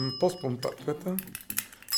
un po' spontaneo.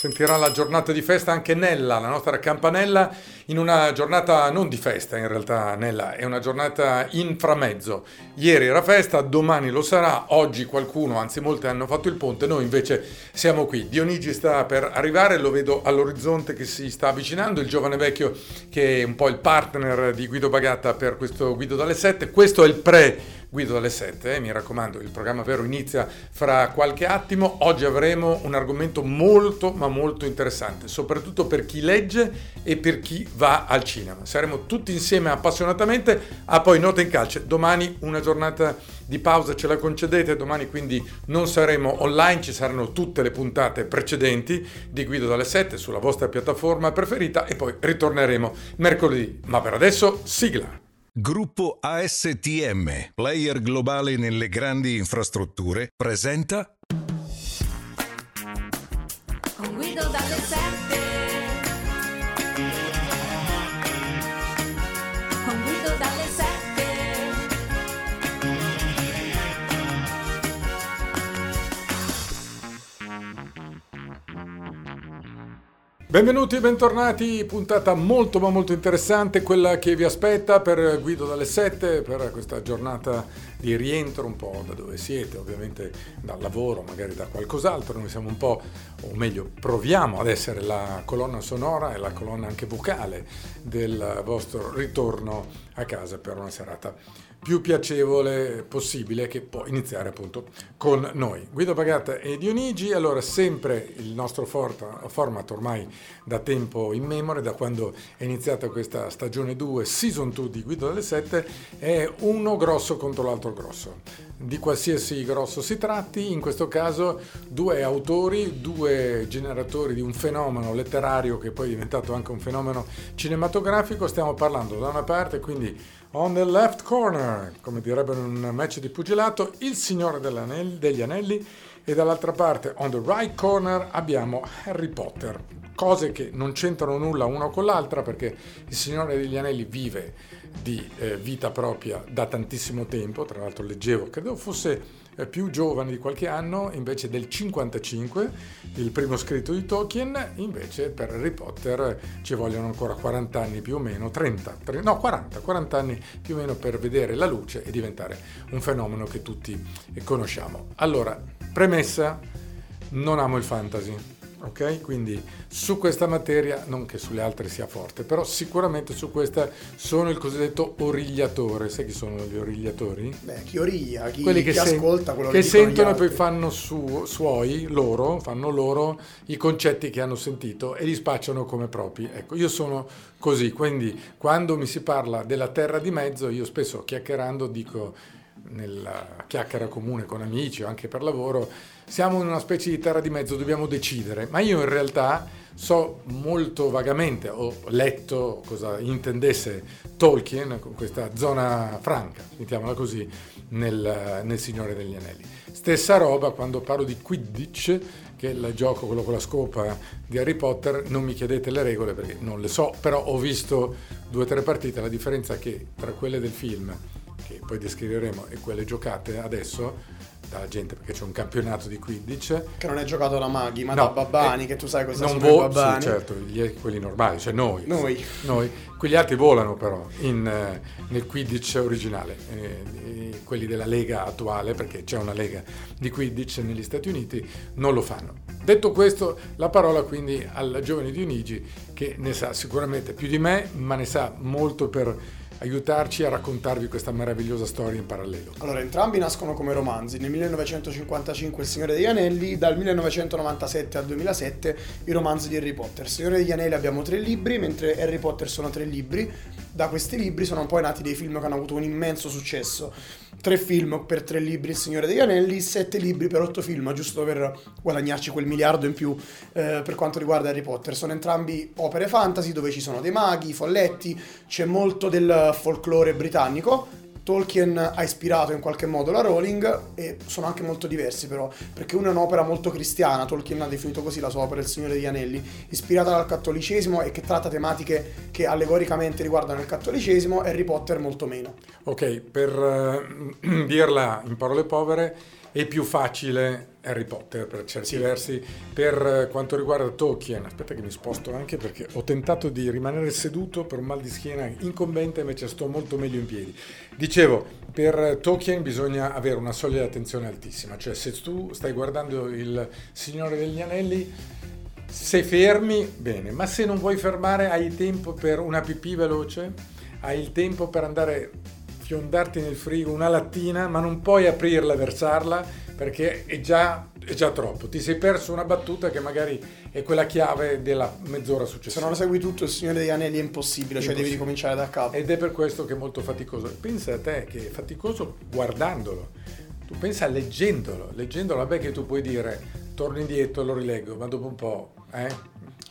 Sentirà la giornata di festa anche Nella, la nostra campanella, in una giornata non di festa in realtà Nella, è una giornata inframezzo. Ieri era festa, domani lo sarà, oggi qualcuno, anzi molti hanno fatto il ponte, noi invece siamo qui. Dionigi sta per arrivare, lo vedo all'orizzonte che si sta avvicinando, il giovane vecchio che è un po' il partner di Guido Bagatta per questo Guido dalle 7, questo è il pre Guido dalle 7, eh, mi raccomando, il programma vero inizia fra qualche attimo. Oggi avremo un argomento molto ma molto interessante, soprattutto per chi legge e per chi va al cinema. Saremo tutti insieme appassionatamente. Ah, poi nota in calce, domani una giornata di pausa ce la concedete, domani quindi non saremo online, ci saranno tutte le puntate precedenti di Guido dalle 7 sulla vostra piattaforma preferita e poi ritorneremo mercoledì. Ma per adesso sigla. Gruppo ASTM, player globale nelle grandi infrastrutture, presenta Benvenuti e bentornati, puntata molto ma molto interessante, quella che vi aspetta per Guido dalle 7, per questa giornata di rientro un po' da dove siete, ovviamente dal lavoro, magari da qualcos'altro, noi siamo un po', o meglio, proviamo ad essere la colonna sonora e la colonna anche vocale del vostro ritorno a casa per una serata più piacevole possibile che può iniziare appunto con noi. Guido Bagatta e Dionigi, allora sempre il nostro format ormai da tempo in memoria, da quando è iniziata questa stagione 2, season 2 di Guido delle 7, è uno grosso contro l'altro grosso. Di qualsiasi grosso si tratti, in questo caso due autori, due generatori di un fenomeno letterario che poi è diventato anche un fenomeno cinematografico, stiamo parlando da una parte quindi On the left corner, come direbbero in un match di pugilato, il Signore degli Anelli e dall'altra parte, on the right corner, abbiamo Harry Potter. Cose che non c'entrano nulla una con l'altra perché il Signore degli Anelli vive di eh, vita propria da tantissimo tempo, tra l'altro leggevo, credo fosse più giovane di qualche anno, invece del 55, il primo scritto di Tolkien, invece per Harry Potter ci vogliono ancora 40 anni più o meno, 30, 30 no 40, 40 anni più o meno per vedere la luce e diventare un fenomeno che tutti conosciamo. Allora, premessa, non amo il fantasy ok? Quindi su questa materia, non che sulle altre sia forte, però sicuramente su questa sono il cosiddetto origliatore. Sai chi sono gli origliatori? Beh, chi origlia, chi, Quelli che, chi sen- ascolta quello che che sentono e poi fanno su, suoi, loro, fanno loro i concetti che hanno sentito e li spacciano come propri. Ecco, io sono così, quindi quando mi si parla della terra di mezzo, io spesso chiacchierando dico nella chiacchiera comune con amici o anche per lavoro, siamo in una specie di terra di mezzo, dobbiamo decidere, ma io in realtà so molto vagamente, ho letto cosa intendesse Tolkien con questa zona franca, mettiamola così, nel, nel Signore degli Anelli. Stessa roba quando parlo di Quidditch, che è il gioco, quello con la scopa di Harry Potter, non mi chiedete le regole perché non le so, però ho visto due o tre partite, la differenza è che tra quelle del film che poi descriveremo e quelle giocate adesso dalla gente perché c'è un campionato di Quidditch Che non è giocato da maghi, ma No, da babbani, eh, che tu sai cosa non sono i vo- babbani. sì, certo, gli- quelli normali, cioè noi. Noi. Noi. Quegli altri volano però in, eh, nel Quidditch originale, eh, quelli della Lega attuale, perché c'è una Lega di Quidditch negli Stati Uniti, non lo fanno. Detto questo, la parola quindi al giovane Dionigi che ne sa sicuramente più di me, ma ne sa molto per aiutarci a raccontarvi questa meravigliosa storia in parallelo. Allora, entrambi nascono come romanzi. Nel 1955 Il Signore degli Anelli, dal 1997 al 2007 i romanzi di Harry Potter. Il Signore degli Anelli abbiamo tre libri, mentre Harry Potter sono tre libri. Da questi libri sono poi nati dei film che hanno avuto un immenso successo. Tre film per tre libri Il Signore degli Anelli, sette libri per otto film, giusto per guadagnarci quel miliardo in più eh, per quanto riguarda Harry Potter. Sono entrambi opere fantasy dove ci sono dei maghi, folletti, c'è molto del folklore britannico. Tolkien ha ispirato in qualche modo la Rowling e sono anche molto diversi però, perché una è un'opera molto cristiana, Tolkien ha definito così la sua opera Il Signore degli Anelli, ispirata dal cattolicesimo e che tratta tematiche che allegoricamente riguardano il cattolicesimo, Harry Potter molto meno. Ok, per eh, dirla in parole povere, e più facile Harry Potter per certi Sì. versi. Per eh, quanto riguarda Tolkien, aspetta che mi sposto anche perché ho tentato di rimanere seduto per un mal di schiena incombente, invece sto molto meglio in piedi. Dicevo, per Tolkien bisogna avere una soglia di attenzione altissima, cioè se tu stai guardando Il Signore degli Anelli, se fermi, bene, ma se non vuoi fermare hai tempo per una pipì veloce, hai il tempo per andare fiondarti nel frigo una lattina, ma non puoi aprirla e versarla perché è già, è già troppo. Ti sei perso una battuta che magari è quella chiave della mezz'ora Se successiva. non segui tutto il Signore degli Anelli è impossibile, cioè devi Impossibile. ricominciare da capo. Ed è per questo che è molto faticoso. Pensa a te che è faticoso guardandolo. Tu pensa leggendolo. Leggendolo, vabbè che tu puoi dire torno indietro, lo rileggo, ma dopo un po', eh?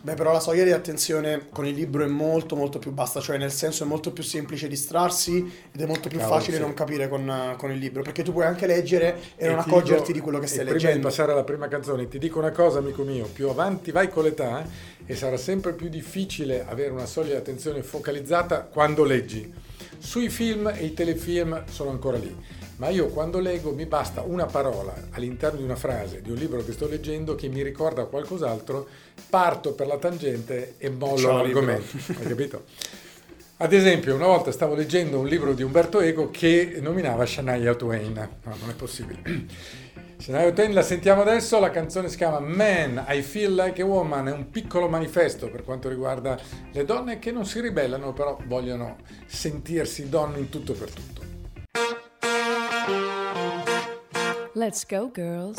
Beh, però la soglia di attenzione con il libro è molto molto più bassa, cioè nel senso è molto più semplice distrarsi ed è molto più Cavolo, facile sì. non capire con, con il libro, perché tu puoi anche leggere e, non ti accorgerti dico- di quello che e stai prima di leggendo. passare alla prima canzone, ti dico una cosa, amico mio: più avanti vai con l'età e sarà sempre più difficile avere una soglia di attenzione focalizzata quando leggi. Sui film e i telefilm sono ancora lì. Ma io quando leggo mi basta una parola all'interno di una frase di un libro che sto leggendo che mi ricorda qualcos'altro, parto per la tangente e mollo Ciao, l'argomento. Hai capito? Ad esempio, una volta stavo leggendo un libro di Umberto Eco che nominava Shania Twain. No, non è possibile. Shania Twain la sentiamo adesso, la canzone si chiama Man, I Feel Like a Woman, è un piccolo manifesto per quanto riguarda le donne che non si ribellano, però vogliono sentirsi donne in tutto e per tutto. Let's go, girls.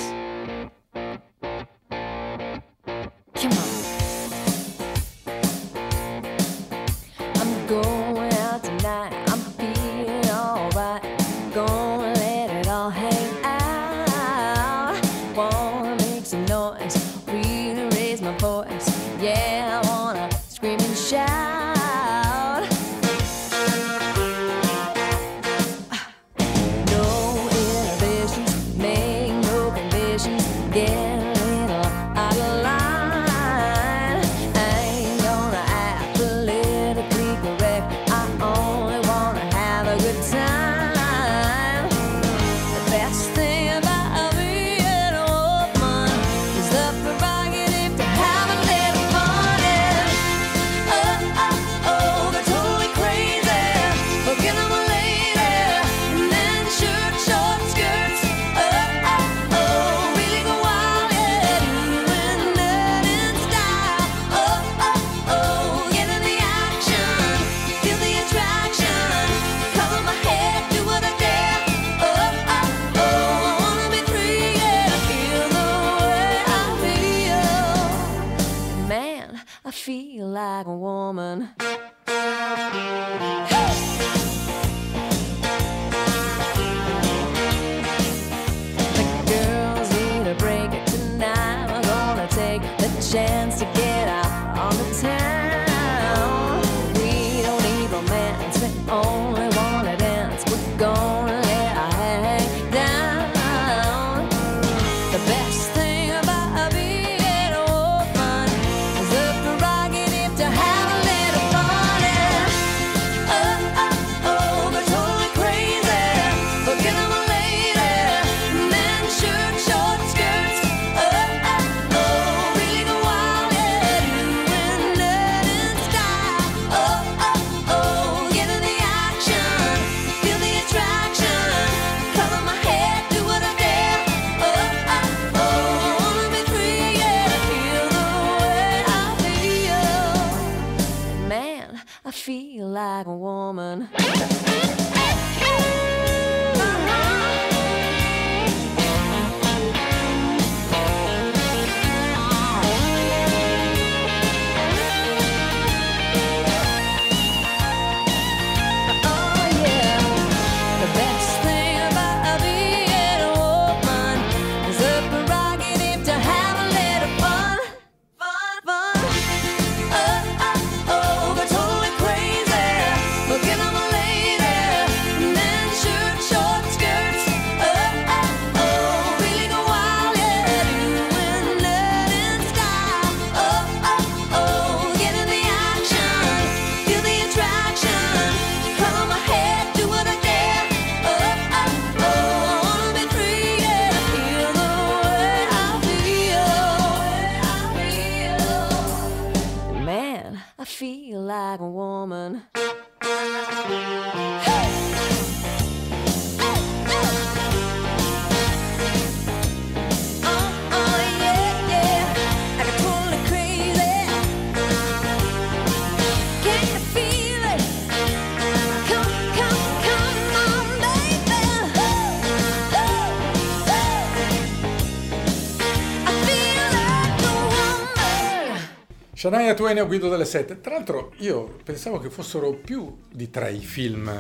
Shania Twain e Guido delle Sette. Tra l'altro io pensavo che fossero più di tre i film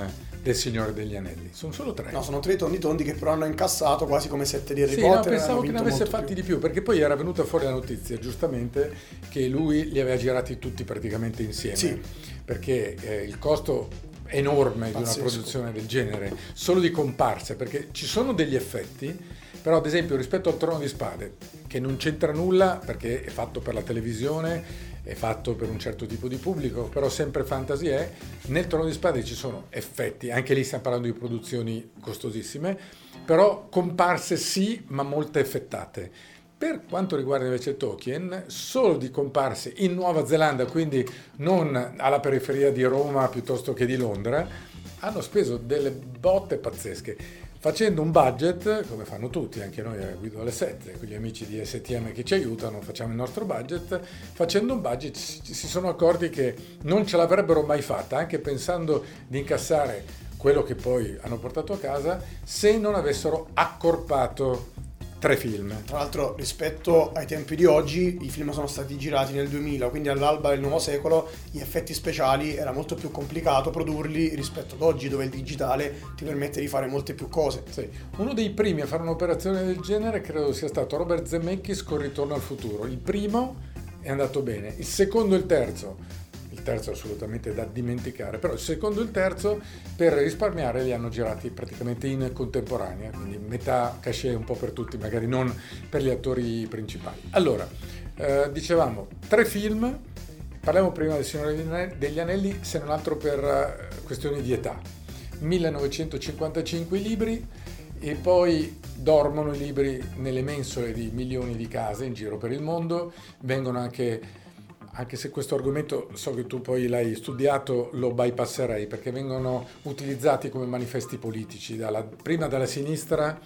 del Signore degli Anelli. Sono solo tre. No, sono tre tondi tondi che però hanno incassato quasi come sette di Harry Sì, no, Potter. e pensavo che ne avesse fatti di più, perché poi era venuta fuori la notizia, giustamente, che lui li aveva girati tutti praticamente insieme. Sì. Perché eh, il costo enorme di una Pazzesco. produzione del genere, solo di comparse, perché ci sono degli effetti, però ad esempio rispetto al Trono di Spade, che non c'entra nulla perché è fatto per la televisione, è fatto per un certo tipo di pubblico, però sempre fantasy è, nel Trono di Spade ci sono effetti, anche lì stiamo parlando di produzioni costosissime, però comparse sì, ma molte effettate. Per quanto riguarda invece Tolkien, solo di comparse in Nuova Zelanda, quindi non alla periferia di Roma piuttosto che di Londra, hanno speso delle botte pazzesche. Facendo un budget, come fanno tutti, anche noi a Guido alle 7, con gli amici di STM che ci aiutano, facciamo il nostro budget, facendo un budget si sono accorti che non ce l'avrebbero mai fatta, anche pensando di incassare quello che poi hanno portato a casa, se non avessero accorpato tre film. Tra l'altro, rispetto ai tempi di oggi, i film sono stati girati nel 2000, quindi all'alba del nuovo secolo, gli effetti speciali era molto più complicato produrli rispetto ad oggi, dove il digitale ti permette di fare molte più cose. Sì. Uno dei primi a fare un'operazione del genere credo sia stato Robert Zemeckis con Ritorno al futuro. Il primo è andato bene, il secondo e il terzo, terzo assolutamente da dimenticare, però il secondo e il terzo per risparmiare li hanno girati praticamente in contemporanea, quindi metà cachet un po' per tutti, magari non per gli attori principali. Allora, eh, dicevamo, tre film, parliamo prima del Signore degli Anelli, se non altro per eh, questioni di età. 1955 i libri e poi dormono i libri nelle mensole di milioni di case in giro per il mondo, vengono anche, anche se questo argomento so che tu poi l'hai studiato, lo bypasserei perché vengono utilizzati come manifesti politici, dalla- prima dalla sinistra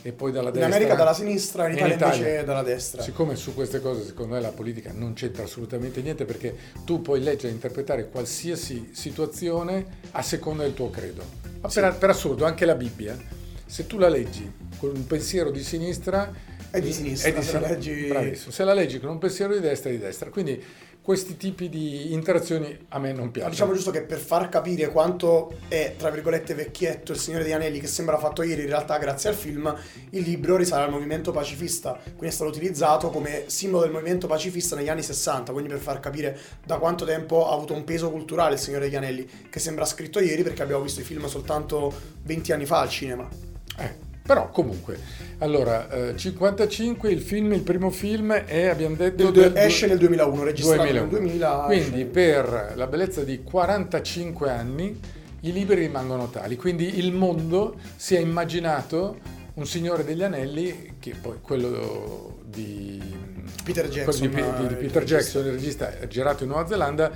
e poi dalla In destra. America dalla sinistra, in E Italia, invece dalla destra. Siccome su queste cose secondo me la politica non c'entra assolutamente niente perché tu puoi leggere e interpretare qualsiasi situazione a seconda del tuo credo. Ma per, per assurdo anche la Bibbia, se tu la leggi con un pensiero di sinistra... È di sinistra, se la sin- leggi- Bravissimo. Se la leggi con un pensiero di destra è di destra. Quindi questi tipi di interazioni a me non piacciono. Diciamo giusto che per far capire quanto è, tra virgolette, vecchietto il Signore degli Anelli, che sembra fatto ieri, in realtà grazie al film, il libro risale al movimento pacifista, quindi è stato utilizzato come simbolo del movimento pacifista negli anni 60, quindi per far capire da quanto tempo ha avuto un peso culturale il Signore degli Anelli, che sembra scritto ieri perché abbiamo visto i film soltanto 20 anni fa al cinema. Eh, però comunque, allora, eh, 55 il film, il primo film è, abbiamo detto... Del- del- esce nel 2001, registrato 2001. nel 2000. Quindi esce- per la bellezza di 45 anni i libri rimangono tali, quindi il mondo si è immaginato un Signore degli Anelli, che poi quello di Peter Jackson, di, di- di il Peter regista. Jackson, il regista girato in Nuova Zelanda,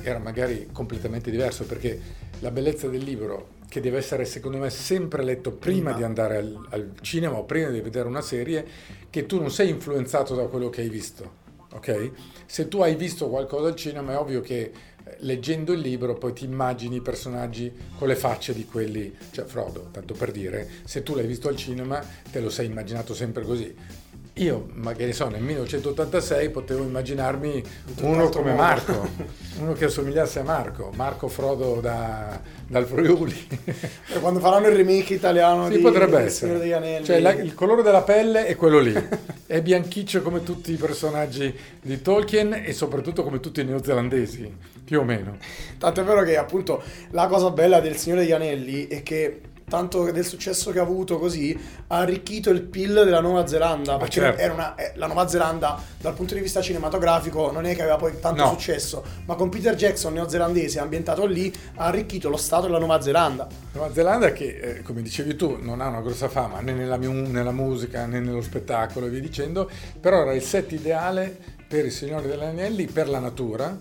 era magari completamente diverso perché la bellezza del libro, che deve essere secondo me sempre letto prima, Prima. di andare al, al cinema o prima di vedere una serie, che tu non sei influenzato da quello che hai visto. Ok? Se tu hai visto qualcosa al cinema è ovvio che eh, leggendo il libro poi ti immagini i personaggi con le facce di quelli, cioè Frodo, tanto per dire, se tu l'hai visto al cinema te lo sei immaginato sempre così. Io, magari so, nel 1986 potevo immaginarmi un uno come. Marco, uno che assomigliasse a Marco, Marco Frodo da- dal Friuli. Eh, Quando faranno il remake italiano Sì, di potrebbe del essere. Degli Anelli. Cioè, la- il colore della pelle è quello lì. È bianchiccio come tutti i personaggi di Tolkien e soprattutto come tutti i neozelandesi, più o meno. Tanto è vero che appunto la cosa bella del Signore degli Anelli è che tanto del successo che ha avuto così ha arricchito il PIL della Nuova Zelanda perché certo. era una- eh, la Nuova Zelanda dal punto di vista cinematografico non è che aveva poi tanto No. successo ma con Peter Jackson neozelandese ambientato lì ha arricchito lo stato della Nuova Zelanda Nuova Zelanda che, eh, come dicevi tu, non ha una grossa fama né nella, nella musica né nello spettacolo e via dicendo, però era il set ideale per il Signore degli Anelli, per la natura,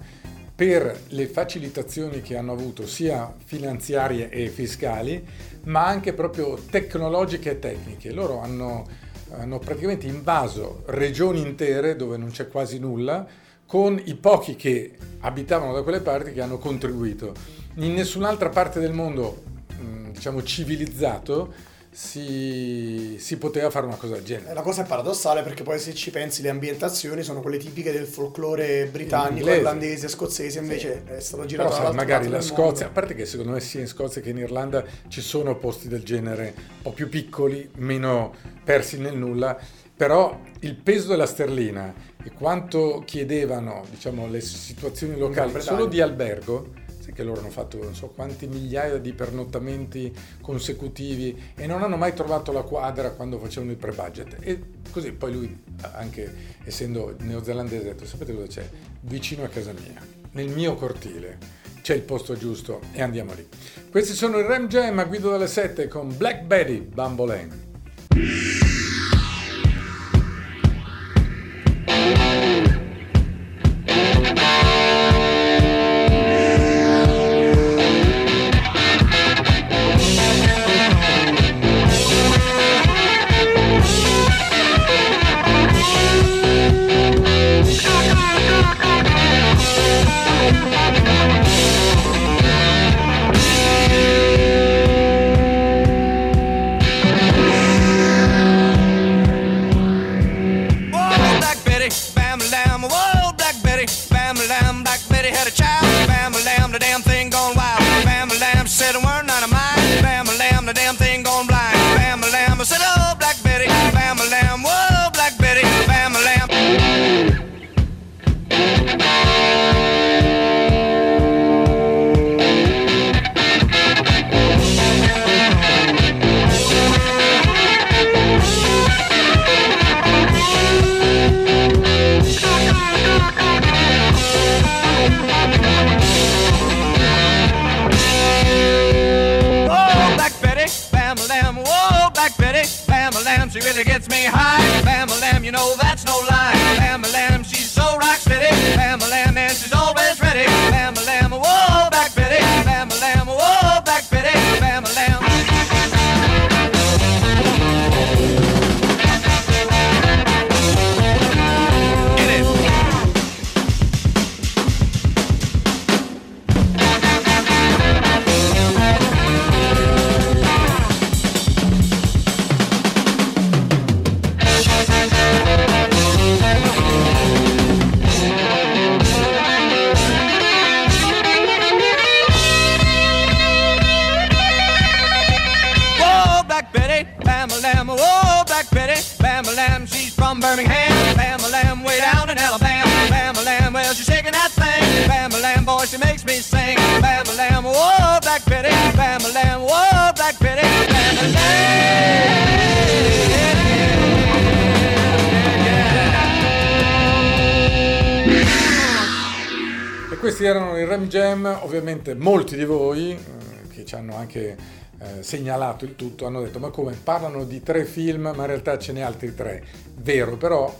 per le facilitazioni che hanno avuto sia finanziarie e fiscali, ma anche proprio tecnologiche e tecniche. Loro hanno, hanno praticamente invaso regioni intere dove non c'è quasi nulla, con i pochi che abitavano da quelle parti che hanno contribuito. In nessun'altra parte del mondo, mh, diciamo civilizzato, si, si poteva fare una cosa del Eh, genere. La cosa è paradossale perché poi se ci pensi le ambientazioni sono quelle tipiche del folklore britannico, Inglese. irlandese, scozzese, invece è stato girato Però sai, magari la Scozia, a mondo. parte che secondo me sia in Scozia che in Irlanda ci sono posti del genere un po' più piccoli, meno persi nel nulla, però il peso della sterlina e quanto chiedevano diciamo, le situazioni locali solo di albergo, che loro hanno fatto non so quanti migliaia di pernottamenti consecutivi e non hanno mai trovato la quadra quando facevano il pre-budget. E così poi lui, anche essendo neozelandese, ha detto, sapete cosa c'è? Vicino a casa mia, nel mio cortile, c'è il posto giusto e andiamo lì. Questi sono i Ram Jam a guido dalle 7 con Black Betty Bambolen. Questi erano i Ram Jam, ovviamente molti di voi eh, che ci hanno anche eh, segnalato il tutto hanno detto ma come parlano di tre film ma in realtà ce n'è altri tre. Vero però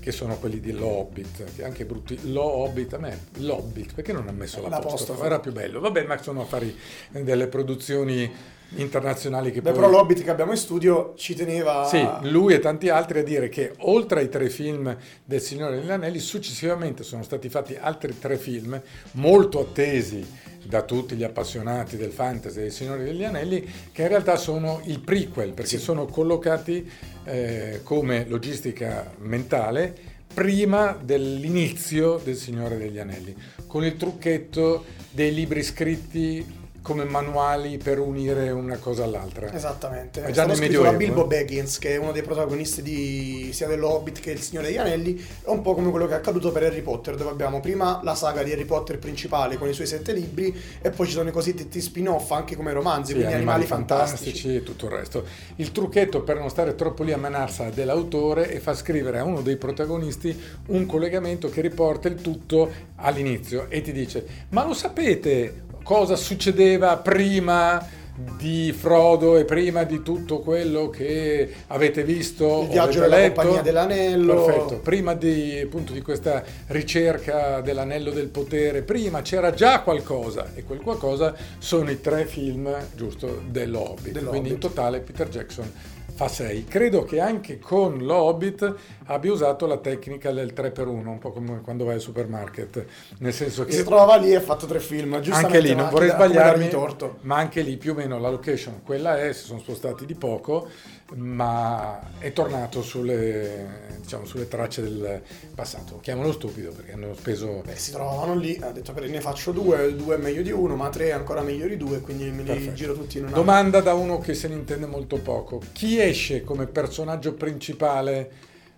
che sono quelli di Lo Hobbit, che anche brutti. Lo Hobbit, a me, L'Hobbit, perché non ha messo l'apostrofo? L'apostrofo. Era più bello. Vabbè, ma sono affari delle produzioni internazionali che Beh, poi... però l'Hobbit che abbiamo in studio ci teneva... Sì, lui e tanti altri a dire che oltre ai tre film del Signore degli Anelli, successivamente sono stati fatti altri tre film molto attesi da tutti gli appassionati del fantasy del Signore degli Anelli, che in realtà sono il prequel, perché sono collocati eh, come logistica mentale prima dell'inizio del Signore degli Anelli, con il trucchetto dei libri scritti come manuali per unire una cosa all'altra. Esattamente. È già nel scritto da Medioevo, Bilbo eh. Baggins, che è uno dei protagonisti di sia dello Hobbit che il Signore degli Anelli. È un po' come quello che è accaduto per Harry Potter, dove abbiamo prima la saga di Harry Potter principale con i suoi sette libri, e poi ci sono i cosiddetti spin-off anche come romanzi, Sì, quindi animali, fantastici. e tutto il resto. Il trucchetto per non stare troppo lì a manarsa dell'autore è far scrivere a uno dei protagonisti un collegamento che riporta il tutto all'inizio e ti dice: Ma lo sapete cosa succedeva prima? di Frodo e prima di tutto quello che avete visto Il viaggio della letto. Compagnia dell'Anello. perfetto prima di, appunto, di questa ricerca dell'anello del potere prima c'era già qualcosa e quel qualcosa sono i tre film giusto dello Hobbit Dello quindi in totale Peter Jackson fa sei credo che anche con lo Hobbit abbia usato la tecnica del 3x1, un po' come quando vai al supermarket, nel senso Si che trova lì e ha fatto tre film. Giustamente, anche lì non vorrei sbagliarmi, torto. ma anche lì più o meno la location quella è, si sono spostati di poco, ma è tornato sulle, diciamo, sulle tracce del passato. Chiamalo stupido perché hanno speso... Beh, si trovavano lì, ha detto per ne faccio due, due è meglio di uno, ma tre è ancora meglio di due, quindi me li Perfetto. giro tutti in una. Domanda da uno che se ne intende molto poco. Chi esce come personaggio principale,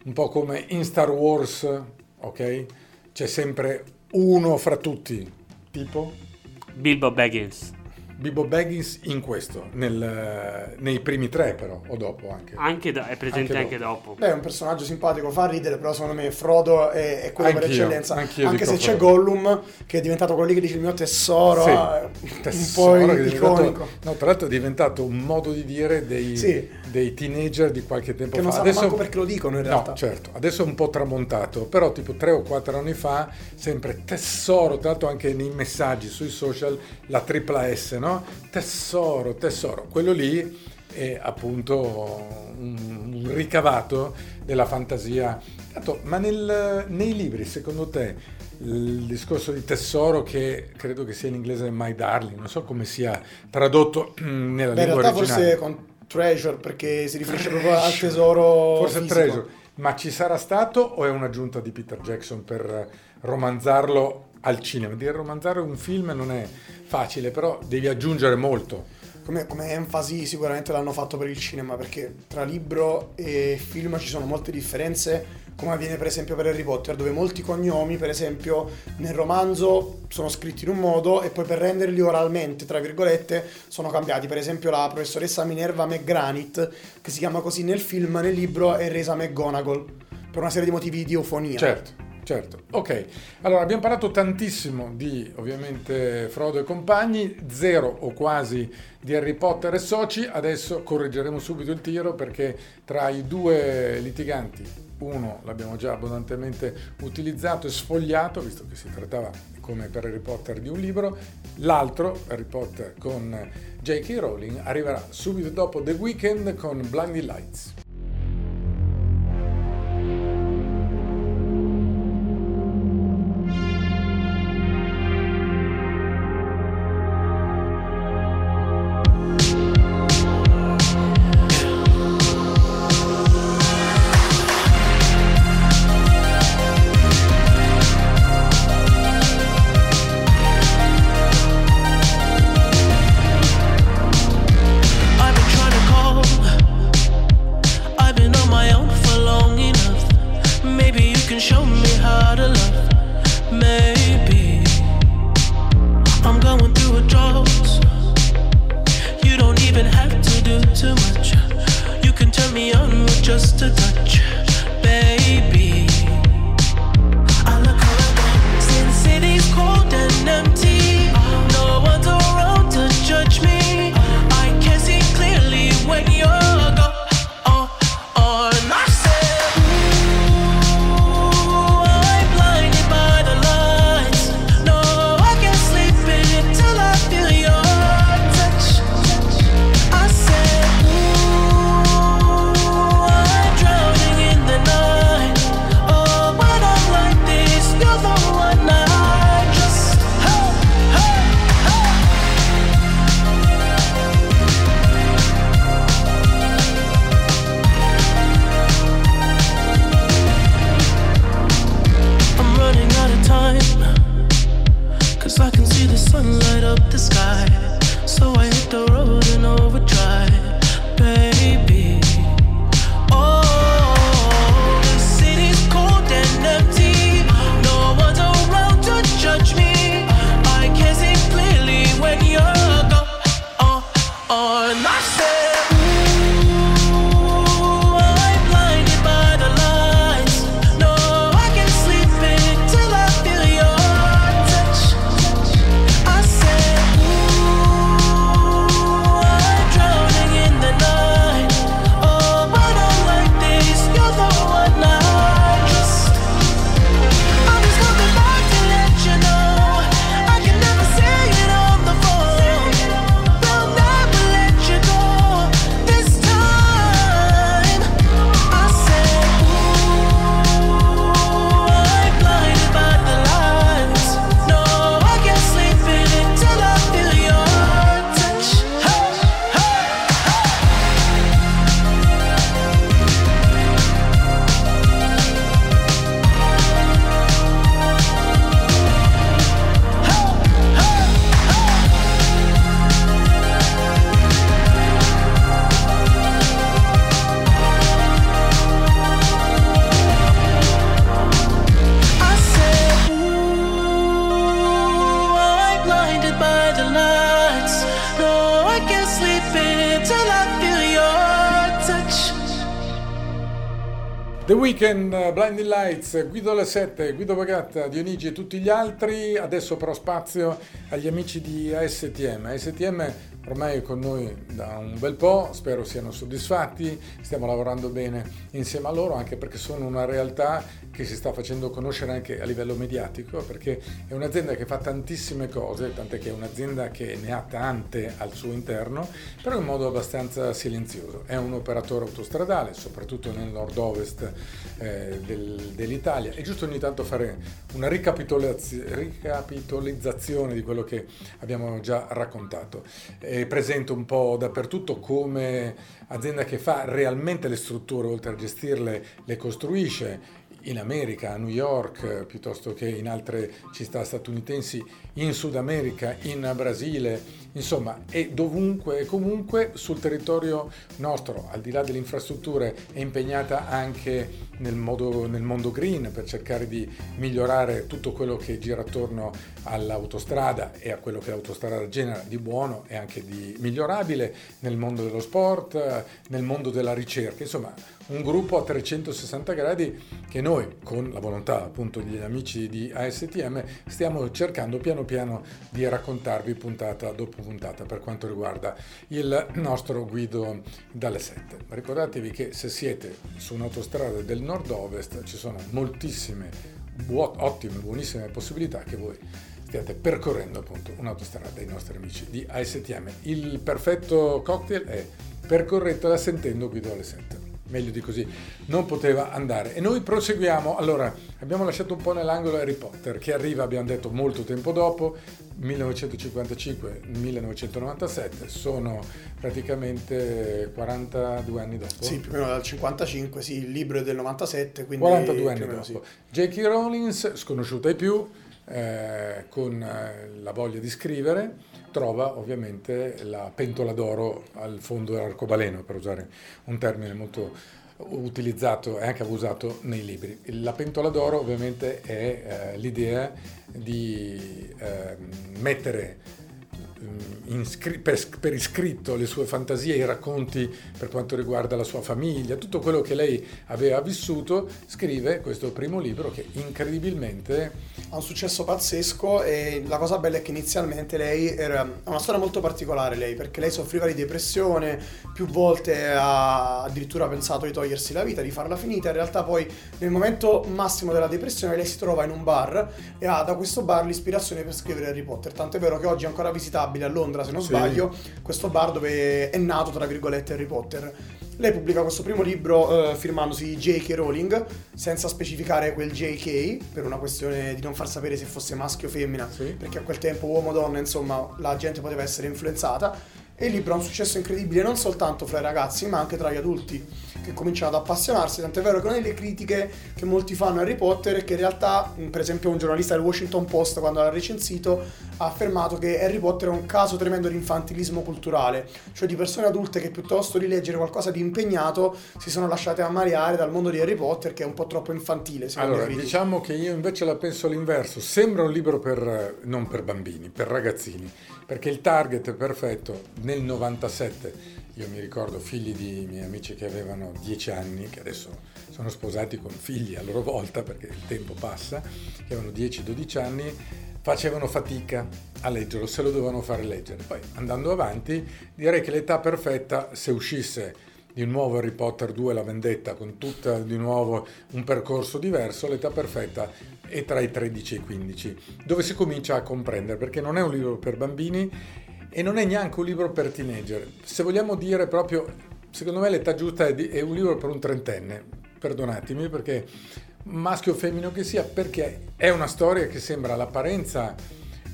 un po' come in Star Wars, ok? C'è sempre uno fra tutti, tipo Bilbo Baggins. Bilbo Baggins in questo, nel- nei primi tre però, o dopo anche. Anche da- è presente Anche anche, dopo. Beh, è un personaggio simpatico, fa ridere, però secondo me Frodo è, è quello per Anch'io, eccellenza. anch'io Anche se c'è. Gollum, che è diventato quello lì che dice il mio tesoro, Sì, eh, tesoro un po' che è diventato- iconico. no, tra l'altro è diventato un modo di dire dei, Sì. dei teenager di qualche tempo Che non fa. sanno manco perché lo dicono in realtà. No, certo, adesso è un po' tramontato, però tipo tre o quattro anni fa, sempre tesoro, tra l'altro anche nei messaggi sui social, la tripla S, no? Tesoro, tesoro, quello lì è appunto un, un ricavato della fantasia. Tanto, ma nel- nei libri, secondo te, il discorso di tesoro che credo che sia in inglese My Darling, non so come sia tradotto nella Beh, in lingua realtà originale. forse con Treasure, perché si riferisce proprio al tesoro Forse fisico. Treasure. Ma ci sarà stato o è un'aggiunta di Peter Jackson per romanzarlo al cinema? Dire romanzare un film non è facile, però devi aggiungere molto. Come, come enfasi sicuramente l'hanno fatto per il cinema perché tra libro e film ci sono molte differenze come avviene per esempio per Harry Potter dove molti cognomi per esempio nel romanzo sono scritti in un modo e poi per renderli oralmente tra virgolette sono cambiati. Per esempio la professoressa Minerva McGranit che si chiama così nel film nel libro è resa McGonagall per una serie di motivi di eufonia. Certo, certo. Ok, allora abbiamo parlato tantissimo di ovviamente Frodo e compagni, zero o quasi di Harry Potter e soci. Adesso correggeremo subito il tiro perché tra i due litiganti, uno l'abbiamo già abbondantemente utilizzato e sfogliato, visto che si trattava come per Harry Potter di un libro, l'altro, Harry Potter con J.K. Rowling, arriverà subito dopo The Weeknd con Blinding Lights. Weekend, uh, Blinding Lights, Guido alle 7, Guido Bagatta, Dionigi e tutti gli altri. Adesso però spazio agli amici di ASTM. ASTM ormai è con noi da un bel po', spero siano soddisfatti, stiamo lavorando bene insieme a loro anche perché sono una realtà che si sta facendo conoscere anche a livello mediatico perché è un'azienda che fa tantissime cose, tant'è che è un'azienda che ne ha tante al suo interno, però in modo abbastanza silenzioso. È un operatore autostradale, soprattutto nel nord-ovest eh, del- dell'Italia. È giusto ogni tanto fare una ricapitolaz- ricapitolizzazione di quello che abbiamo già raccontato. È presente un po' dappertutto come azienda che fa realmente le strutture, oltre a gestirle, le costruisce in America, a New York, eh, piuttosto che in altre città statunitensi, in Sud America, in Brasile, insomma, è dovunque e comunque sul territorio nostro, al di là delle infrastrutture, è impegnata anche nel, modo- nel mondo green per cercare di migliorare tutto quello che gira attorno all'autostrada e a quello che l'autostrada genera di buono e anche di migliorabile nel mondo dello sport, nel mondo della ricerca, insomma un gruppo a 360 gradi che noi con la volontà appunto degli amici di ASTM stiamo cercando piano piano di raccontarvi puntata dopo puntata per quanto riguarda il nostro guido dalle 7. Ricordatevi che se siete su un'autostrada del nord-ovest ci sono moltissime ottime, buonissime possibilità che voi stiate percorrendo appunto un'autostrada dei nostri amici di ASTM. Il perfetto cocktail è percorretela sentendo guido alle 7 meglio di così non poteva andare. E noi proseguiamo. Allora, abbiamo lasciato un po' nell'angolo Harry Potter, che arriva, abbiamo detto, molto tempo dopo, 1955-1997, sono praticamente 42 anni dopo. Sì, più o meno dal 55, sì, il libro è del 97, quindi 42 più anni dopo. sì. J.K. Rowling, sconosciuta ai più, eh, con eh, la voglia di scrivere, trova ovviamente la pentola d'oro al fondo dell'arcobaleno, per usare un termine molto utilizzato e anche abusato nei libri. La pentola d'oro ovviamente è eh, l'idea di eh, mettere per, per iscritto le sue fantasie, i racconti per quanto riguarda la sua famiglia, tutto quello che lei aveva vissuto, scrive questo primo libro che incredibilmente Ha un successo pazzesco e la cosa bella è che inizialmente lei era una storia molto particolare lei, perché lei soffriva di depressione, più volte ha addirittura pensato di togliersi la vita, di farla finita, in realtà poi nel momento massimo della depressione lei si trova in un bar e ha da questo bar l'ispirazione per scrivere Harry Potter, tant'è vero che oggi è ancora visitabile a Londra, se non Sì. sbaglio, questo bar dove è nato, tra virgolette, Harry Potter. Lei pubblica questo primo libro eh, firmandosi J.K. Rowling, senza specificare quel J.K. per una questione di non far sapere se fosse maschio o femmina, Sì. perché a quel tempo uomo o donna, insomma, la gente poteva essere influenzata. E il libro ha un successo incredibile non soltanto fra i ragazzi, ma anche tra gli adulti che cominciano ad appassionarsi. Tant'è vero che una delle critiche che molti fanno a Harry Potter è che in realtà, mh, per esempio, un giornalista del Washington Post, quando l'ha recensito, ha affermato che Harry Potter è un caso tremendo di infantilismo culturale, cioè di persone adulte che piuttosto di leggere qualcosa di impegnato si sono lasciate ammaliare dal mondo di Harry Potter, che è un po' troppo infantile. secondo Allora, diciamo che io invece la penso all'inverso. Sembra un libro per, non per bambini, per ragazzini, perché il target è perfetto. Nel 97, io mi ricordo figli di miei amici che avevano 10 anni, che adesso sono sposati con figli a loro volta, perché il tempo passa, che avevano 10-12 anni, facevano fatica a leggerlo, se lo dovevano fare leggere. Poi, andando avanti, direi che l'età perfetta, se uscisse di nuovo Harry Potter 2 La vendetta con tutta di nuovo un percorso diverso, l'età perfetta è tra i 13 e i 15, dove si comincia a comprendere perché non è un libro per bambini e non è neanche un libro per teenager. Se vogliamo dire proprio, secondo me l'età giusta è, di- è un libro per un trentenne, perdonatemi perché maschio o femmino che sia, perché è una storia che sembra all'apparenza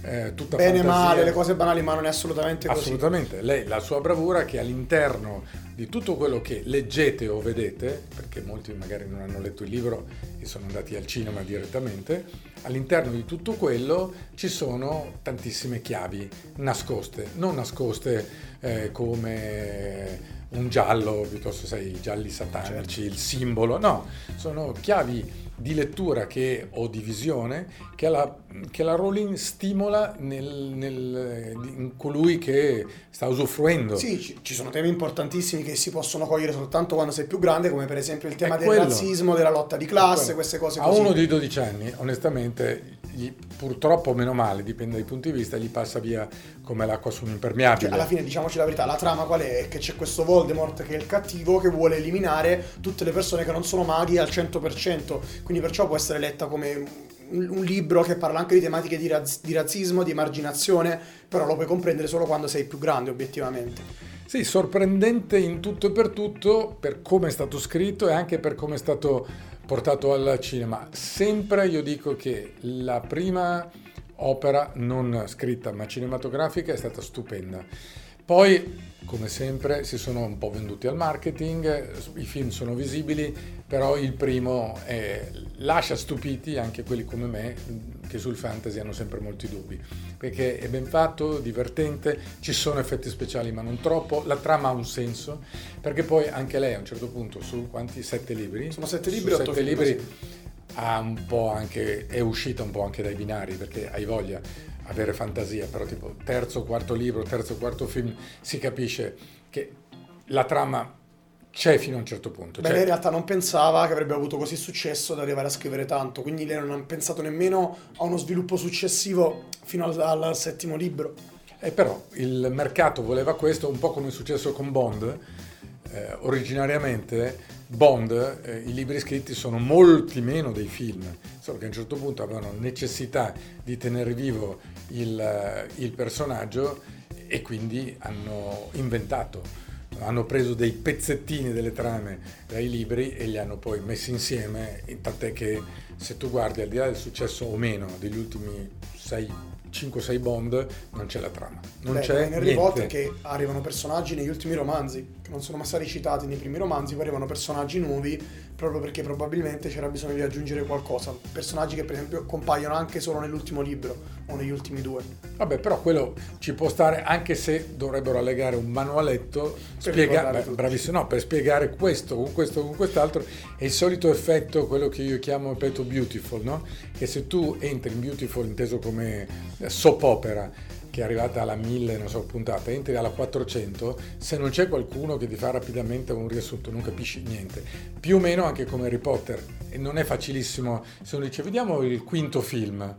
eh, tutta Bene fantasia. male, le cose banali, ma non è assolutamente così. Assolutamente, lei la sua bravura che all'interno di tutto quello che leggete o vedete, perché molti magari non hanno letto il libro e sono andati al cinema direttamente, all'interno di tutto quello ci sono tantissime chiavi nascoste, non nascoste eh, come un giallo, piuttosto sai, i gialli satanici, il simbolo, no, sono chiavi di lettura che, o di visione che la, che la Rowling stimola nel, nel- in colui che sta usufruendo. Sì, ci, sono temi importantissimi che si possono cogliere soltanto quando sei più grande, come per esempio il tema È del quello. razzismo, della lotta di classe, queste cose A così. uno di 12 anni, onestamente, gli- purtroppo meno male, dipende dai punti di vista, gli passa via come l'acqua su un impermeabile. Cioè, alla fine, diciamoci la verità, la trama qual è? Che c'è questo Voldemort che è il cattivo che vuole eliminare tutte le persone che non sono maghi al 100%. Quindi perciò può essere letta come un, libro che parla anche di tematiche di, razz- di razzismo, di emarginazione, però lo puoi comprendere solo quando sei più grande, obiettivamente. Sì, sorprendente in tutto e per tutto, per come è stato scritto e anche per come è stato portato al cinema. Sempre io dico che la prima opera non scritta ma cinematografica è stata stupenda. Poi, come sempre, si sono un po' venduti al marketing, i film sono visibili, però il primo è- lascia stupiti anche quelli come me che sul fantasy hanno sempre molti dubbi, perché è ben fatto, divertente, ci sono effetti speciali ma non troppo, la trama ha un senso, perché poi anche lei a un certo punto su quanti? Sette libri? Sono sette libri, sette libri po' anche, è uscita un po' anche dai binari, perché hai voglia avere fantasia, però tipo terzo, quarto libro, terzo, quarto film, si capisce che la trama c'è fino a un certo punto. Beh, cioè- lei in realtà non pensava che avrebbe avuto così successo da arrivare a scrivere tanto, quindi lei non ha pensato nemmeno a uno sviluppo successivo fino al, al settimo libro. E però il mercato voleva questo, un po' come è successo con Bond. Eh, originariamente Bond, eh, i libri scritti sono molti meno dei film, solo che a un certo punto avevano necessità di tenere vivo il, eh, il personaggio e quindi hanno inventato, hanno preso dei pezzettini delle trame dai libri e li hanno poi messi insieme, tant'è che se tu guardi al di là del successo o meno degli ultimi 5-6 Bond, non c'è la trama. Non Beh, c'è Harry niente. Che arrivano personaggi negli ultimi romanzi, che non sono mai stati citati nei primi romanzi, poi arrivano personaggi nuovi proprio perché probabilmente c'era bisogno di aggiungere qualcosa. Personaggi che per esempio compaiono anche solo nell'ultimo libro o negli ultimi due. Vabbè, però quello ci può stare anche se dovrebbero allegare un manualetto Per spiega- beh, bravissimo, no, per spiegare questo con questo con quest'altro è il solito effetto, quello che io chiamo ripeto beautiful, no? Che se tu entri in beautiful inteso come soap opera che è arrivata alla 1000, non so, puntata, entri alla 400, se non c'è qualcuno che ti fa rapidamente un riassunto, non capisci niente. Più o meno anche come Harry Potter. E non è facilissimo, se uno dice vediamo il quinto film,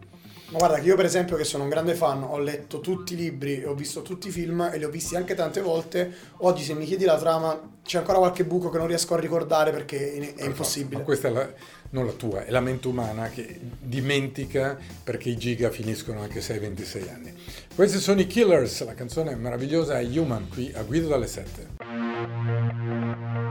Ma guarda che io per esempio che sono un grande fan, ho letto tutti i libri e ho visto tutti i film e li ho visti anche tante volte. Oggi se mi chiedi la trama c'è ancora qualche buco che non riesco a ricordare perché è, è impossibile. Ma questa è la, non la tua, è la mente umana che dimentica perché i giga finiscono anche se hai 26 anni. Questi sono i Killers, la canzone meravigliosa è Human qui a Guido dalle 7.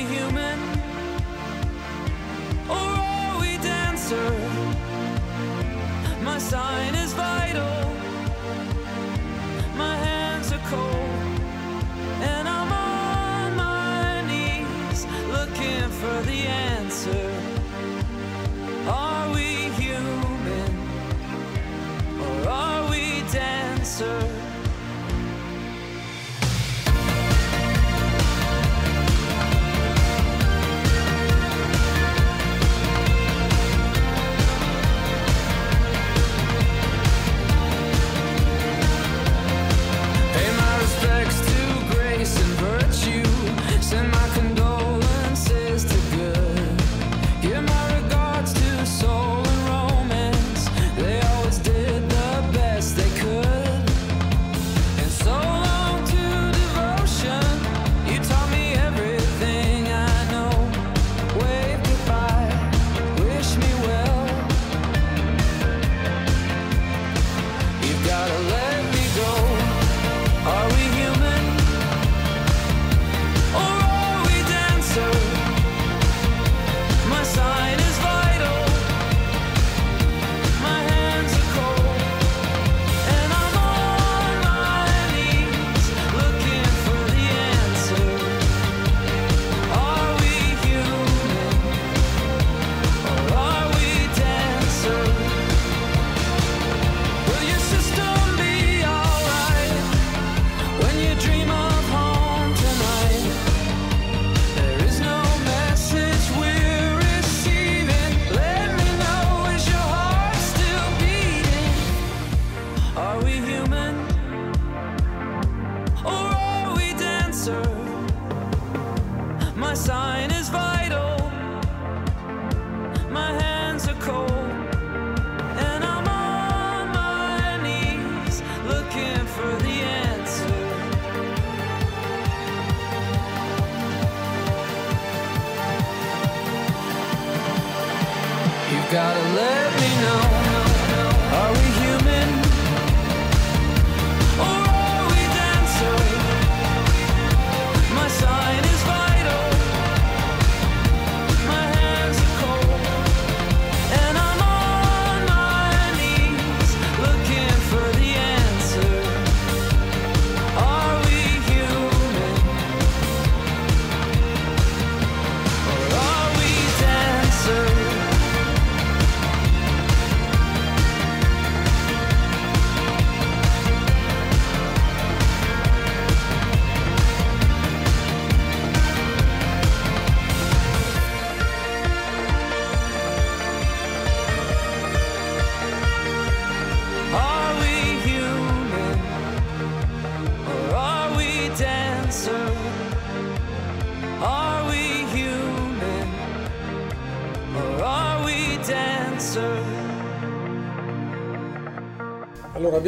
dancer? My sign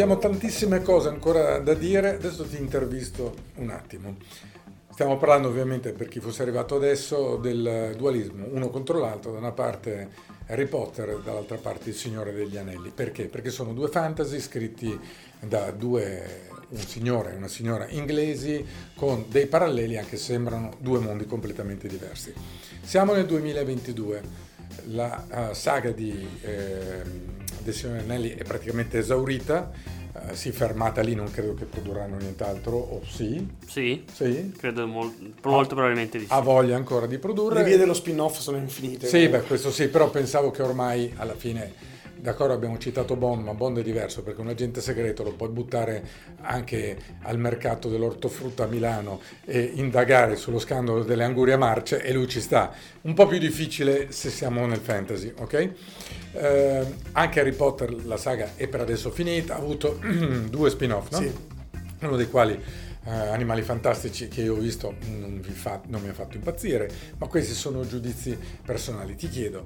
abbiamo tantissime cose ancora da dire, adesso ti intervisto un attimo. Stiamo parlando ovviamente, per chi fosse arrivato adesso, del dualismo, uno contro l'altro, da una parte Harry Potter, dall'altra parte Il Signore degli Anelli. Perché? Perché sono due fantasy scritti da due, un signore e una signora inglesi con dei paralleli anche se sembrano due mondi completamente diversi. Siamo nel 2022, la eh, saga di eh, del Signore Anelli è praticamente esaurita, eh, si è fermata lì, non credo che produrranno nient'altro, o sì? Sì, Sì? credo mol- molto probabilmente di sì. Ha voglia ancora di produrre. Le vie dello spin-off sono infinite. Sì, beh, questo sì, però pensavo che ormai alla fine, d'accordo abbiamo citato Bond, ma Bond è diverso perché un agente segreto lo puoi buttare anche al mercato dell'ortofrutta a Milano e indagare sullo scandalo delle angurie marce e lui ci sta. Un po' più difficile se siamo nel fantasy, ok? Eh, anche Harry Potter, la saga è per adesso finita, ha avuto due spin-off, no? Sì. uno dei quali eh, Animali Fantastici che io ho visto non, fa- non mi ha fatto impazzire, ma questi sono giudizi personali. Ti chiedo,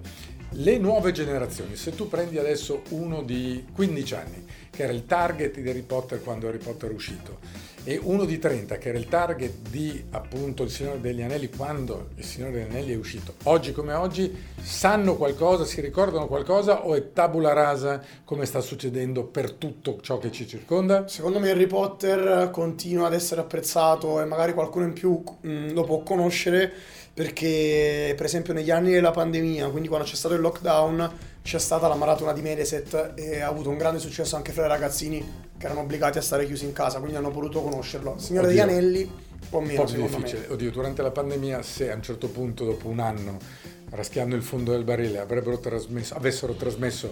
le nuove generazioni, se tu prendi adesso uno di 15 anni, che era il target di Harry Potter quando Harry Potter è uscito, e uno di 30, che era il target di appunto Il Signore degli Anelli quando Il Signore degli Anelli è uscito, oggi come oggi, sanno qualcosa, si ricordano qualcosa o è tabula rasa come sta succedendo per tutto ciò che ci circonda? Secondo me Harry Potter continua ad essere apprezzato e magari qualcuno in più mh, lo può conoscere perché per esempio negli anni della pandemia, quindi quando c'è stato il lockdown, c'è stata la maratona di Mediaset e ha avuto un grande successo anche fra i ragazzini che erano obbligati a stare chiusi in casa, quindi hanno potuto conoscerlo. Signore degli Oddio. Anelli, un po' un meno po' più difficile. me. Oddio, durante la pandemia, se a un certo punto, dopo un anno, raschiando il fondo del barile, avrebbero trasmesso, avessero trasmesso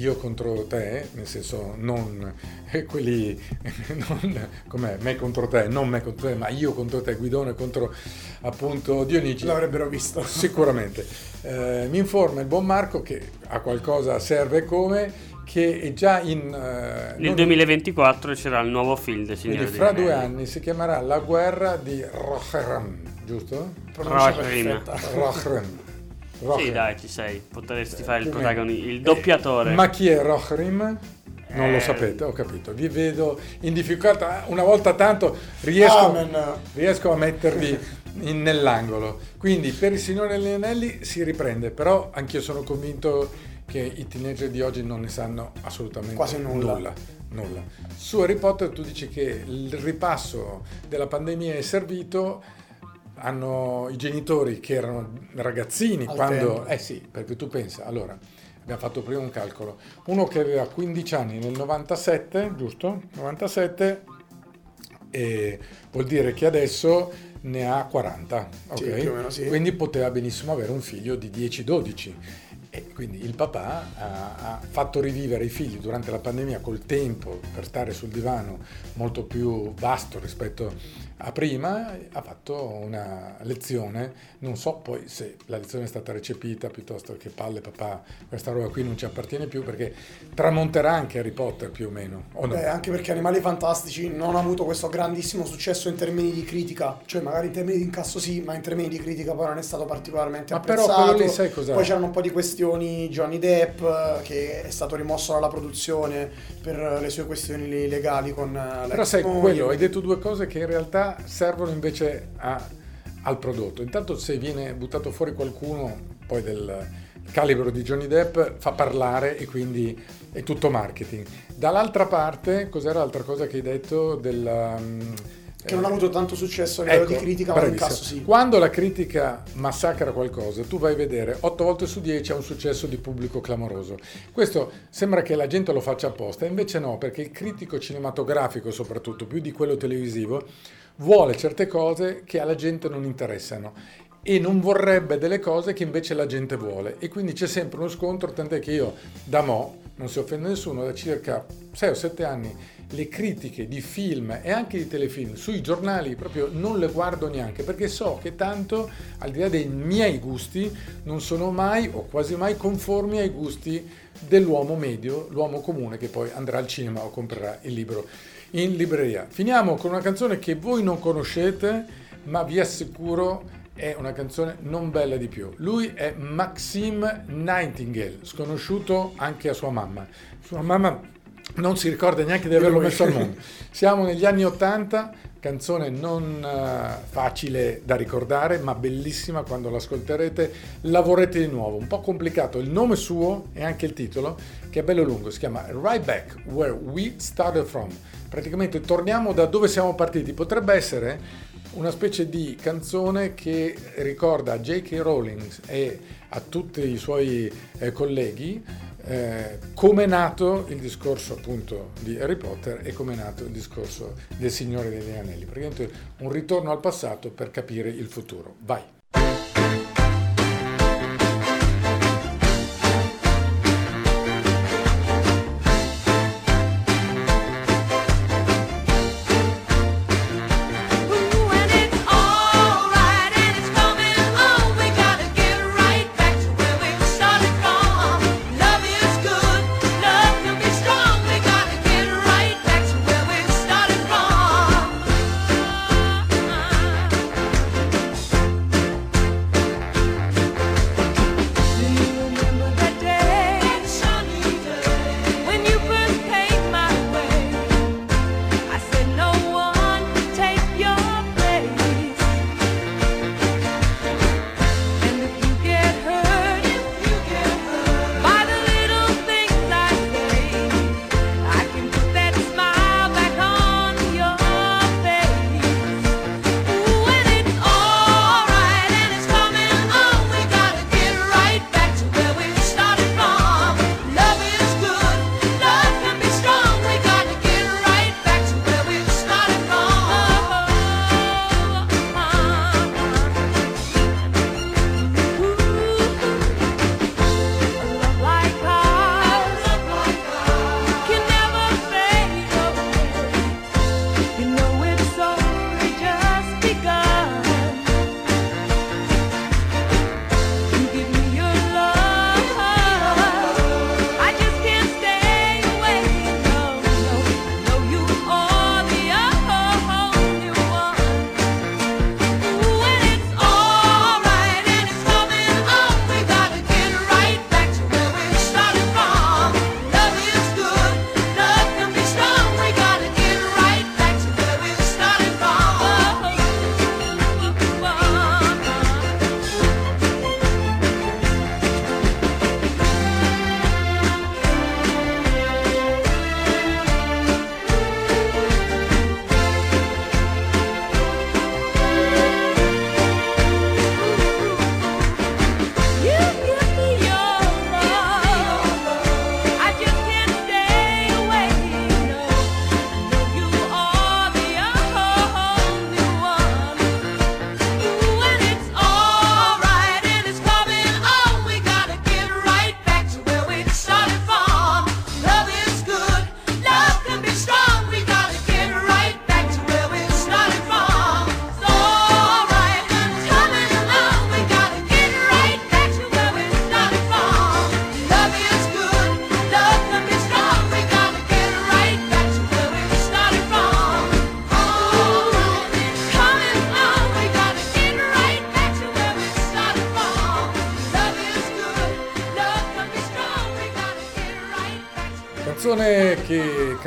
io contro te, nel senso non eh, quelli, non, com'è, me contro te, non me contro te, ma io contro te, Guidone contro appunto Dionigi. L'avrebbero visto. Sicuramente. Eh, mi informa il buon Marco che a qualcosa serve come, che è già in... eh, Nel non- 2024 c'era il nuovo film del Signore quindi fra due anni si chiamerà La guerra di Rohirrim, giusto? Pronuncia Rohirrim. Rohirrim. Sì, dai, ci sei. Potresti fare il protagonista, il doppiatore. Eh, ma chi è Rohirrim? Non lo Eh. sapete, ho capito. Vi vedo in difficoltà. Una volta tanto riesco, riesco a mettervi in- nell'angolo. Quindi per il Signore degli Anelli si riprende, però anch'io sono convinto che i teenager di oggi non ne sanno assolutamente Quasi nulla. nulla. nulla. Su Harry Potter tu dici che il ripasso della pandemia è servito, hanno i genitori che erano ragazzini Al quando... tempo. Eh sì, perché tu pensa, allora, abbiamo fatto prima un calcolo, uno che aveva 15 anni nel 97, giusto? 97, e vuol dire che adesso ne ha 40, ok? Sì, più o meno sì. Quindi poteva benissimo avere un figlio di 10-12. E quindi il papà ha, ha fatto rivivere i figli durante la pandemia col tempo per stare sul divano molto più vasto rispetto a prima, ha fatto una lezione, non so poi se la lezione è stata recepita piuttosto che palle papà, questa roba qui non ci appartiene più perché tramonterà anche Harry Potter più o meno, o no? Beh, anche perché Animali Fantastici non ha avuto questo grandissimo successo in termini di critica, cioè magari in termini di incasso sì, ma in termini di critica poi non è stato particolarmente Ma però apprezzato. quello lì sai cos'è? Poi c'erano un po' di questioni Johnny Depp che è stato rimosso dalla produzione per le sue questioni legali con eh, Però sai, quello, hai detto due cose che in realtà servono invece a- al prodotto. Intanto se viene buttato fuori qualcuno poi del calibro di Johnny Depp fa parlare e quindi è tutto marketing. Dall'altra parte, cos'era l'altra cosa che hai detto della... mm, che non ha eh, avuto tanto successo a livello Ecco, di critica, ma in incasso sì. Quando la critica massacra qualcosa, tu vai a vedere 8 volte su 10 ha un successo di pubblico clamoroso. Questo sembra che la gente lo faccia apposta, invece no, perché il critico cinematografico, soprattutto più di quello televisivo, vuole certe cose che alla gente non interessano e non vorrebbe delle cose che invece la gente vuole. E quindi c'è sempre uno scontro, tant'è che io da mo, non si offende nessuno, da circa 6 o 7 anni le critiche di film e anche di telefilm sui giornali proprio non le guardo neanche perché so che tanto al di là dei miei gusti non sono mai o quasi mai conformi ai gusti dell'uomo medio, l'uomo comune che poi andrà al cinema o comprerà il libro in libreria. Finiamo con una canzone che voi non conoscete ma vi assicuro è una canzone non bella di più. Lui è Maxime Nightingale, sconosciuto anche a sua mamma. Sua mamma non si ricorda neanche di averlo messo al mondo. Siamo negli anni 80, canzone non eh, facile da ricordare, ma bellissima quando l'ascolterete, la vorrete di nuovo. Un po' complicato il nome suo e anche il titolo, che è bello lungo, si chiama Right Back Where We Started From. Praticamente torniamo da dove siamo partiti. Potrebbe essere una specie di canzone che ricorda a J.K. Rowling e a tutti i suoi eh, colleghi eh, come è nato il discorso appunto di Harry Potter e come è nato il discorso del Signore degli Anelli. Praticamente un ritorno al passato per capire il futuro. Vai!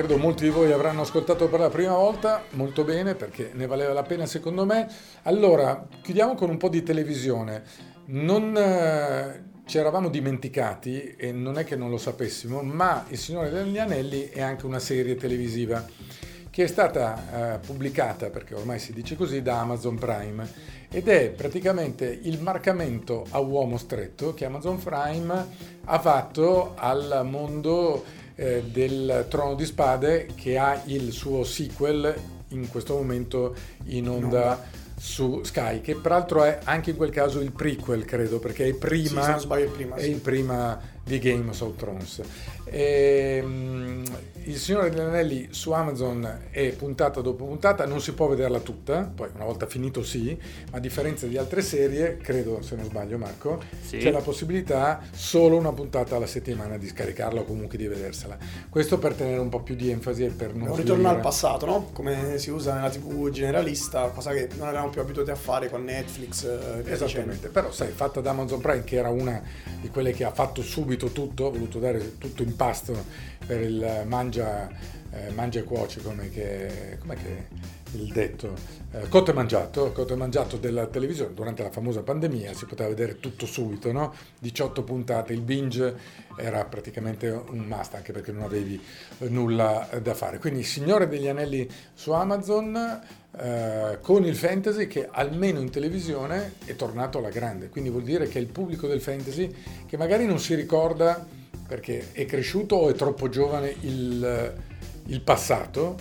Credo molti di voi avranno ascoltato per la prima volta, molto bene perché ne valeva la pena secondo me. Allora, chiudiamo con un po' di televisione. Non eh, ci eravamo dimenticati, e non è che non lo sapessimo, ma Il Signore degli Anelli è anche una serie televisiva che è stata eh, pubblicata, perché ormai si dice così, da Amazon Prime ed è praticamente il marcamento a uomo stretto che Amazon Prime ha fatto al mondo eh, del Trono di Spade che ha il suo sequel in questo momento in onda su Sky, che peraltro è anche in quel caso il prequel, credo, perché è prima, Sì, prima, è sì. prima di Game of Thrones. Ehm, il Signore degli Anelli su Amazon è puntata dopo puntata, non si può vederla tutta, poi una volta finito sì, ma a differenza di altre serie, credo se non sbaglio Marco, Sì. c'è la possibilità solo una puntata alla settimana di scaricarla o comunque di vedersela. Questo per tenere un po' più di enfasi e per non Un ritorno al passato, no? Come si usa nella TV generalista, cosa che non eravamo più abituati a fare con Netflix. eh. Esattamente, però sai, fatta da Amazon Prime che era una di quelle che ha fatto subito tutto, ha voluto dare tutto in pasto per il mangia, eh, mangia e cuoci, come che, com'è che il detto, eh, cotto e mangiato, cotto e mangiato della televisione durante la famosa pandemia, si poteva vedere tutto subito, no? 18 puntate, il binge era praticamente un must anche perché non avevi eh, nulla da fare. Quindi Signore degli Anelli su Amazon eh, con il fantasy che almeno in televisione è tornato alla grande, quindi vuol dire che il pubblico del fantasy che magari non si ricorda perché è cresciuto o è troppo giovane il, il passato,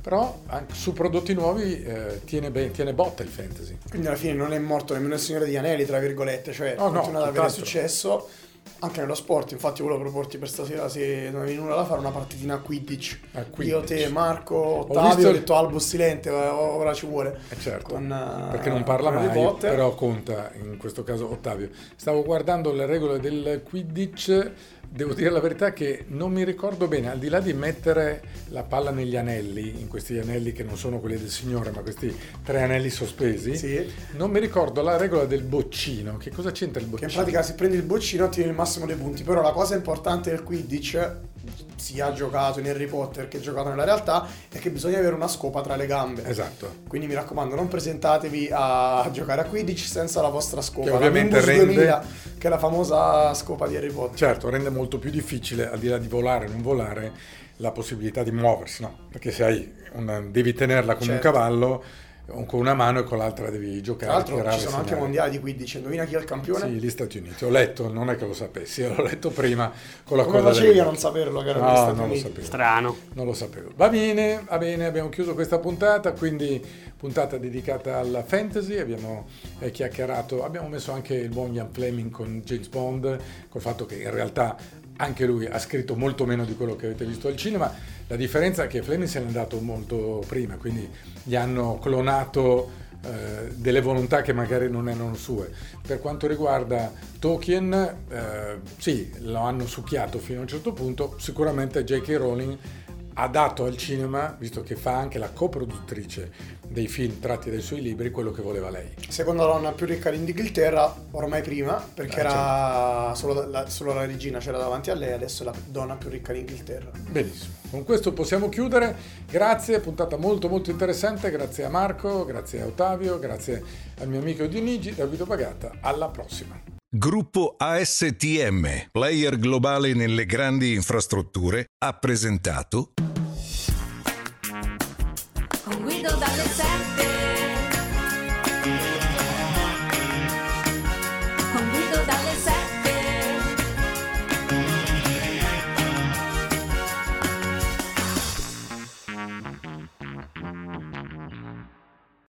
però su prodotti nuovi eh, tiene, ben- tiene botta il fantasy. Quindi alla fine non è morto nemmeno il Signore degli Anelli, tra virgolette, cioè Oh, no, continua ad avere successo anche nello sport. Infatti volevo proporti per stasera, se non avevi nulla da fare, una partitina a Quidditch. A Io, Quidditch. te, Marco, visto Ottavio, ho il- detto Albus Silente, ora ci vuole. Eh certo, Con, eh, perché non parla mai, però conta in questo caso Ottavio. Stavo guardando le regole del Quidditch, devo dire la verità che non mi ricordo bene, al di là di mettere la palla negli anelli, in questi anelli che non sono quelli del Signore, ma questi tre anelli sospesi, Sì. non mi ricordo la regola del boccino. Che cosa c'entra il Che boccino? in pratica se prendi il boccino ottieni il massimo dei punti, però la cosa importante del Quidditch, sia giocato in Harry Potter che giocato nella realtà, è che bisogna avere una scopa tra le gambe. Esatto. Quindi mi raccomando, non presentatevi a giocare a Quidditch senza la vostra scopa. Che ovviamente rende- 2000, che è la famosa scopa di Harry Potter. Certo, rende molto più difficile, al di là di volare o non volare, la possibilità di muoversi, no? Perché se hai una, devi tenerla come Certo. un cavallo, con una mano e con l'altra devi giocare. Tra l'altro ci sono anche segnare. mondiali di Quidditch, indovina chi è il campione? Sì, gli Stati Uniti. Ho letto, non è che lo sapessi, l'ho letto prima con la Come coda facevi a non saperlo che era No, Stati non lo Uniti? sapevo. Strano. Non lo sapevo. Va bene, va bene, abbiamo chiuso questa puntata, quindi puntata dedicata alla fantasy, abbiamo eh, chiacchierato, abbiamo messo anche il buon Ian Fleming con James Bond, col fatto che in realtà anche lui ha scritto molto meno di quello che avete visto al cinema, la differenza è che Fleming se n'è andato molto prima, quindi gli hanno clonato eh, delle volontà che magari non erano sue. Per quanto riguarda Tolkien, eh, sì, lo hanno succhiato fino a un certo punto, sicuramente J.K. Rowling ha dato al cinema, visto che fa anche la coproduttrice dei film tratti dai suoi libri, quello che voleva lei. Seconda donna più ricca d'Inghilterra, ormai prima, perché Eh, era solo la, solo la regina c'era davanti a lei, adesso è la donna più ricca d'Inghilterra. Benissimo, con questo possiamo chiudere. Grazie, puntata molto molto interessante, grazie a Marco, grazie a Ottavio, grazie al mio amico Dionigi, da Guido Pagata. Alla prossima. Gruppo ASTM, player globale nelle grandi infrastrutture, ha presentato